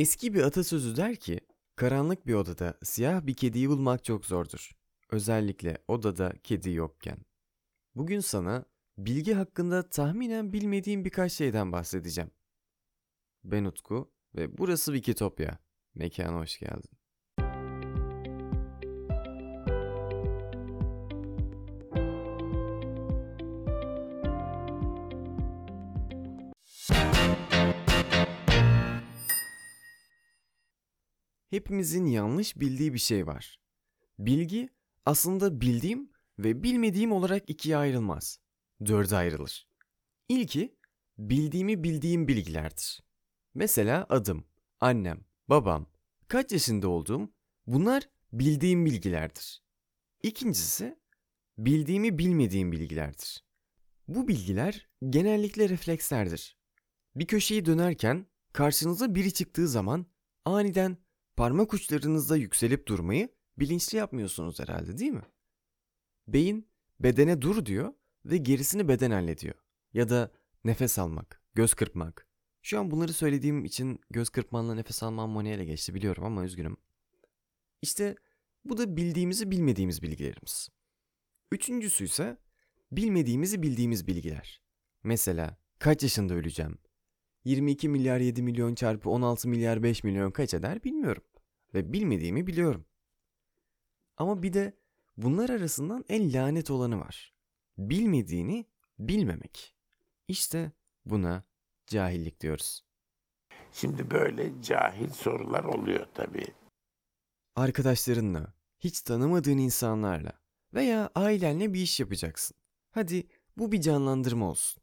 Eski bir atasözü der ki, karanlık bir odada siyah bir kediyi bulmak çok zordur. Özellikle odada kedi yokken. Bugün sana bilgi hakkında tahminen bilmediğim birkaç şeyden bahsedeceğim. Ben Utku ve burası Wikitopya. Mekana hoş geldin. Hepimizin yanlış bildiği bir şey var. Bilgi aslında bildiğim ve bilmediğim olarak ikiye ayrılmaz. Dörde ayrılır. İlki bildiğimi bildiğim bilgilerdir. Mesela adım, annem, babam, kaç yaşında olduğum bunlar bildiğim bilgilerdir. İkincisi bildiğimi bilmediğim bilgilerdir. Bu bilgiler genellikle reflekslerdir. Bir köşeyi dönerken karşınıza biri çıktığı zaman aniden parmak uçlarınızda yükselip durmayı bilinçli yapmıyorsunuz herhalde değil mi? Beyin bedene dur diyor ve gerisini beden hallediyor. Ya da nefes almak, göz kırpmak. Şu an bunları söylediğim için göz kırpmanla nefes almam manuele geçti biliyorum ama üzgünüm. İşte bu da bildiğimizi bilmediğimiz bilgilerimiz. Üçüncüsü ise bilmediğimizi bildiğimiz bilgiler. Mesela kaç yaşında öleceğim? 22 milyar 7 milyon çarpı 16 milyar 5 milyon kaç eder bilmiyorum. Ve bilmediğimi biliyorum. Ama bir de bunlar arasından en lanet olanı var. Bilmediğini bilmemek. İşte buna cahillik diyoruz. Şimdi böyle cahil sorular oluyor tabii. Arkadaşlarınla, hiç tanımadığın insanlarla veya ailenle bir iş yapacaksın. Hadi bu bir canlandırma olsun.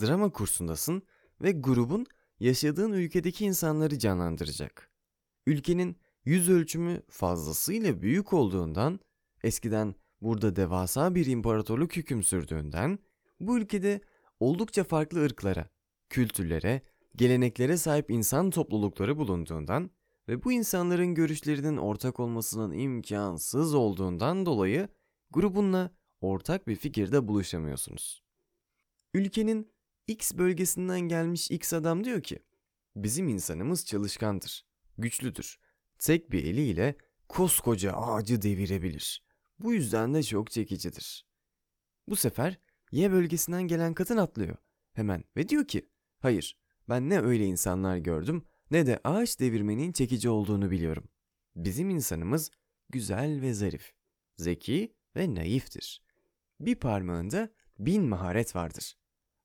Drama kursundasın ve grubun yaşadığın ülkedeki insanları canlandıracak. Ülkenin yüz ölçümü fazlasıyla büyük olduğundan, eskiden burada devasa bir imparatorluk hüküm sürdüğünden, bu ülkede oldukça farklı ırklara, kültürlere, geleneklere sahip insan toplulukları bulunduğundan ve bu insanların görüşlerinin ortak olmasının imkansız olduğundan dolayı grubunla ortak bir fikirde buluşamıyorsunuz. Ülkenin X bölgesinden gelmiş X adam diyor ki, bizim insanımız çalışkandır, güçlüdür, tek bir eliyle koskoca ağacı devirebilir. Bu yüzden de çok çekicidir. Bu sefer Y bölgesinden gelen kadın atlıyor hemen ve diyor ki, hayır ben ne öyle insanlar gördüm ne de ağaç devirmenin çekici olduğunu biliyorum. Bizim insanımız güzel ve zarif, zeki ve naiftir. Bir parmağında bin maharet vardır.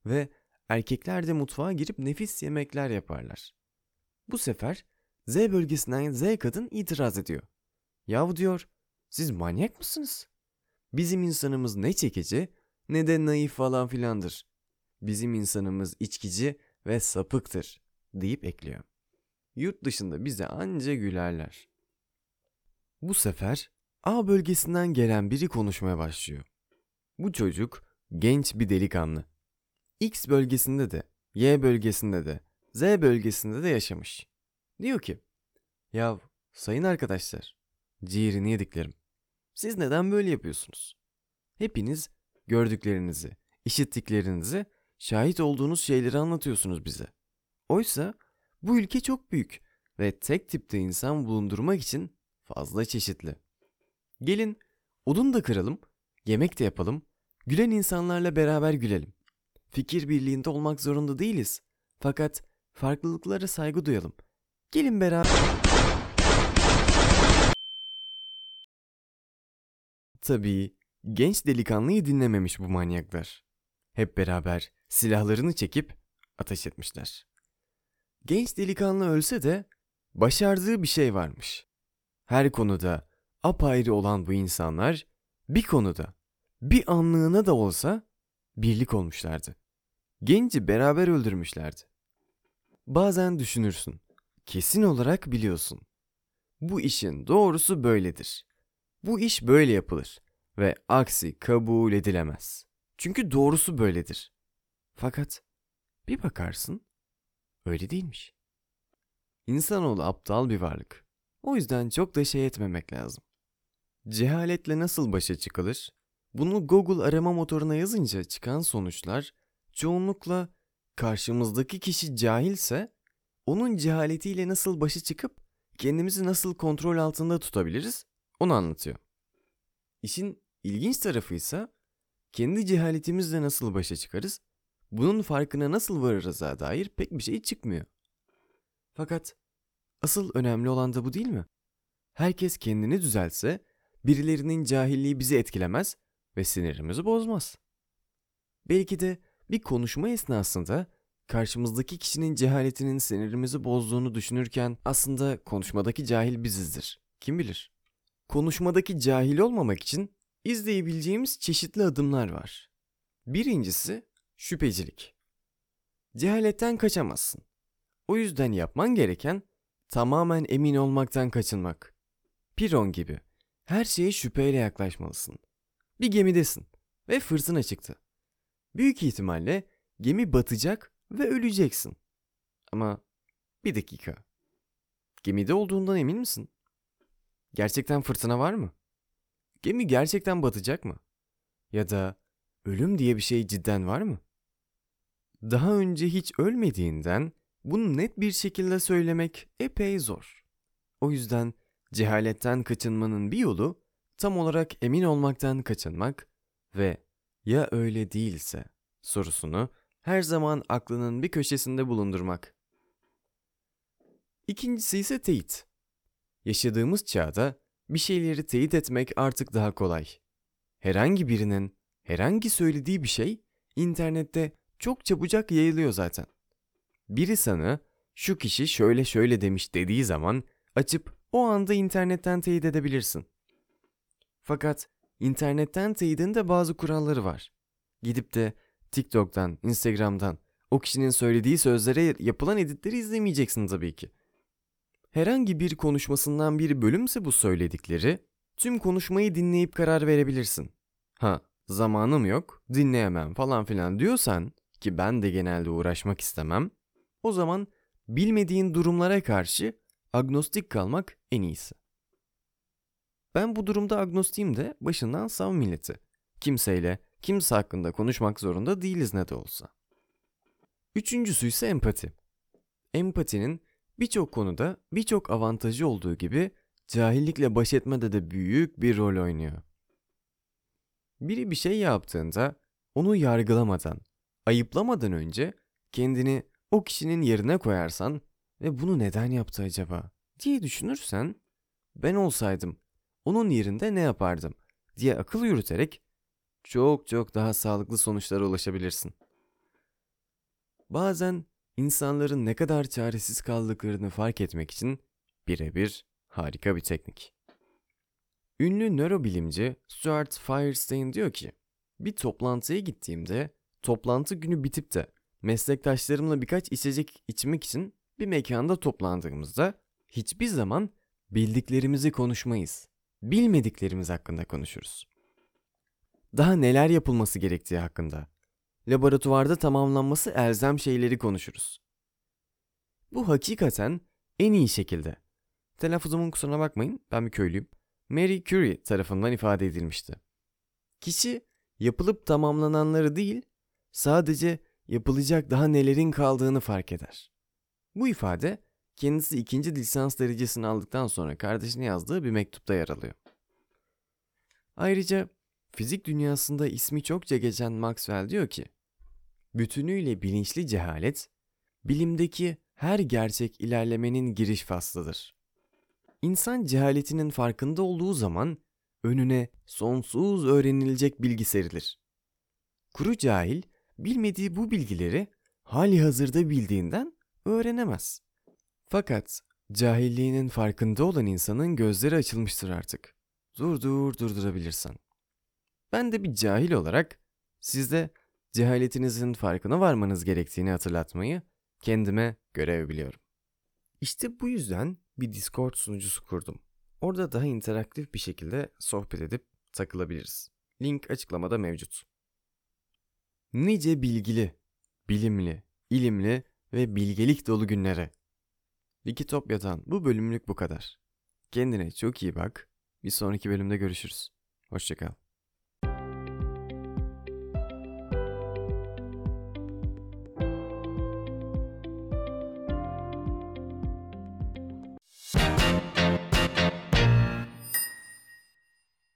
Ve erkekler de mutfağa girip nefis yemekler yaparlar. Bu sefer Z bölgesinden Z kadın itiraz ediyor. Yahu diyor, siz manyak mısınız? Bizim insanımız ne çekici ne de naif falan filandır. Bizim insanımız içkici ve sapıktır deyip ekliyor. Yurt dışında bize anca gülerler. Bu sefer A bölgesinden gelen biri konuşmaya başlıyor. Bu çocuk genç bir delikanlı. X bölgesinde de, Y bölgesinde de, Z bölgesinde de yaşamış. Diyor ki, Yav sayın arkadaşlar, ciğerini yediklerim. Siz neden böyle yapıyorsunuz? Hepiniz gördüklerinizi, işittiklerinizi, şahit olduğunuz şeyleri anlatıyorsunuz bize. Oysa bu ülke çok büyük ve tek tipte insan bulundurmak için fazla çeşitli. Gelin odun da kıralım, yemek de yapalım, gülen insanlarla beraber gülelim. Fikir birliğinde olmak zorunda değiliz. Fakat farklılıklara saygı duyalım. Gelin beraber... Tabii genç delikanlıyı dinlememiş bu manyaklar. Hep beraber silahlarını çekip ateş etmişler. Genç delikanlı ölse de başardığı bir şey varmış. Her konuda apayrı olan bu insanlar bir konuda bir anlığına da olsa birlik olmuşlardı. Genci beraber öldürmüşlerdi. Bazen düşünürsün, kesin olarak biliyorsun. Bu işin doğrusu böyledir. Bu iş böyle yapılır ve aksi kabul edilemez. Çünkü doğrusu böyledir. Fakat bir bakarsın öyle değilmiş. İnsanoğlu aptal bir varlık. O yüzden çok da şey etmemek lazım. Cehaletle nasıl başa çıkılır? Bunu Google arama motoruna yazınca çıkan sonuçlar çoğunlukla karşımızdaki kişi cahilse onun cehaletiyle nasıl başa çıkıp kendimizi nasıl kontrol altında tutabiliriz onu anlatıyor. İşin ilginç tarafı ise kendi cehaletimizle nasıl başa çıkarız, bunun farkına nasıl varırız'a dair pek bir şey çıkmıyor. Fakat asıl önemli olan da bu değil mi? Herkes kendini düzelse birilerinin cahilliği bizi etkilemez ve sinirimizi bozmaz. Belki de bir konuşma esnasında karşımızdaki kişinin cehaletinin sinirimizi bozduğunu düşünürken aslında konuşmadaki cahil bizizdir. Kim bilir? Konuşmadaki cahil olmamak için izleyebileceğimiz çeşitli adımlar var. Birincisi şüphecilik. Cehaletten kaçamazsın. O yüzden yapman gereken tamamen emin olmaktan kaçınmak. Piron gibi her şeye şüpheyle yaklaşmalısın. Bir gemidesin ve fırtına çıktı. Büyük ihtimalle gemi batacak ve öleceksin. Ama bir dakika. Gemide olduğundan emin misin? Gerçekten fırtına var mı? Gemi gerçekten batacak mı? Ya da ölüm diye bir şey cidden var mı? Daha önce hiç ölmediğinden bunu net bir şekilde söylemek epey zor. O yüzden cehaletten kaçınmanın bir yolu tam olarak emin olmaktan kaçınmak ve ya öyle değilse sorusunu her zaman aklının bir köşesinde bulundurmak. İkincisi ise teyit. Yaşadığımız çağda bir şeyleri teyit etmek artık daha kolay. Herhangi birinin herhangi söylediği bir şey internette çok çabucak yayılıyor zaten. Biri sana şu kişi şöyle şöyle demiş dediği zaman açıp o anda internetten teyit edebilirsin. Fakat internetten teyidin de bazı kuralları var. Gidip de TikTok'tan, Instagram'dan o kişinin söylediği sözlere yapılan editleri izlemeyeceksin tabii ki. Herhangi bir konuşmasından bir bölümse bu söyledikleri, tüm konuşmayı dinleyip karar verebilirsin. Ha, zamanım yok, dinleyemem falan filan diyorsan ki ben de genelde uğraşmak istemem, o zaman bilmediğin durumlara karşı agnostik kalmak en iyisi. Ben bu durumda agnostiyim de başından sav milleti. Kimseyle, kimse hakkında konuşmak zorunda değiliz ne de olsa. Üçüncüsü ise empati. Empatinin birçok konuda birçok avantajı olduğu gibi cahillikle baş etmede de büyük bir rol oynuyor. Biri bir şey yaptığında onu yargılamadan, ayıplamadan önce kendini o kişinin yerine koyarsan ve bunu neden yaptı acaba diye düşünürsen ben olsaydım onun yerinde ne yapardım diye akıl yürüterek çok çok daha sağlıklı sonuçlara ulaşabilirsin. Bazen insanların ne kadar çaresiz kaldıklarını fark etmek için birebir harika bir teknik. Ünlü nörobilimci Stuart Firestein diyor ki, bir toplantıya gittiğimde toplantı günü bitip de meslektaşlarımla birkaç içecek içmek için bir mekanda toplandığımızda hiçbir zaman bildiklerimizi konuşmayız. Bilmediklerimiz hakkında konuşuruz. Daha neler yapılması gerektiği hakkında, laboratuvarda tamamlanması elzem şeyleri konuşuruz. Bu hakikaten en iyi şekilde, telaffuzumun kusuruna bakmayın ben bir köylüyüm, Mary Curie tarafından ifade edilmişti. Kişi yapılıp tamamlananları değil, sadece yapılacak daha nelerin kaldığını fark eder. Bu ifade kendisi ikinci lisans derecesini aldıktan sonra kardeşine yazdığı bir mektupta yer alıyor. Ayrıca fizik dünyasında ismi çokça geçen Maxwell diyor ki, bütünüyle bilinçli cehalet, bilimdeki her gerçek ilerlemenin giriş faslıdır. İnsan cehaletinin farkında olduğu zaman önüne sonsuz öğrenilecek bilgi serilir. Kuru cahil bilmediği bu bilgileri hali hazırda bildiğinden öğrenemez. Fakat cahilliğinin farkında olan insanın gözleri açılmıştır artık. Dur dur durdurabilirsen. Ben de bir cahil olarak sizde cehaletinizin farkına varmanız gerektiğini hatırlatmayı kendime görev biliyorum. İşte bu yüzden bir Discord sunucusu kurdum. Orada daha interaktif bir şekilde sohbet edip takılabiliriz. Link açıklamada mevcut. Nice bilgili, bilimli, ilimli ve bilgelik dolu günlere. Wikitopya'dan bu bölümlük bu kadar. Kendine çok iyi bak. Bir sonraki bölümde görüşürüz. Hoşçakal.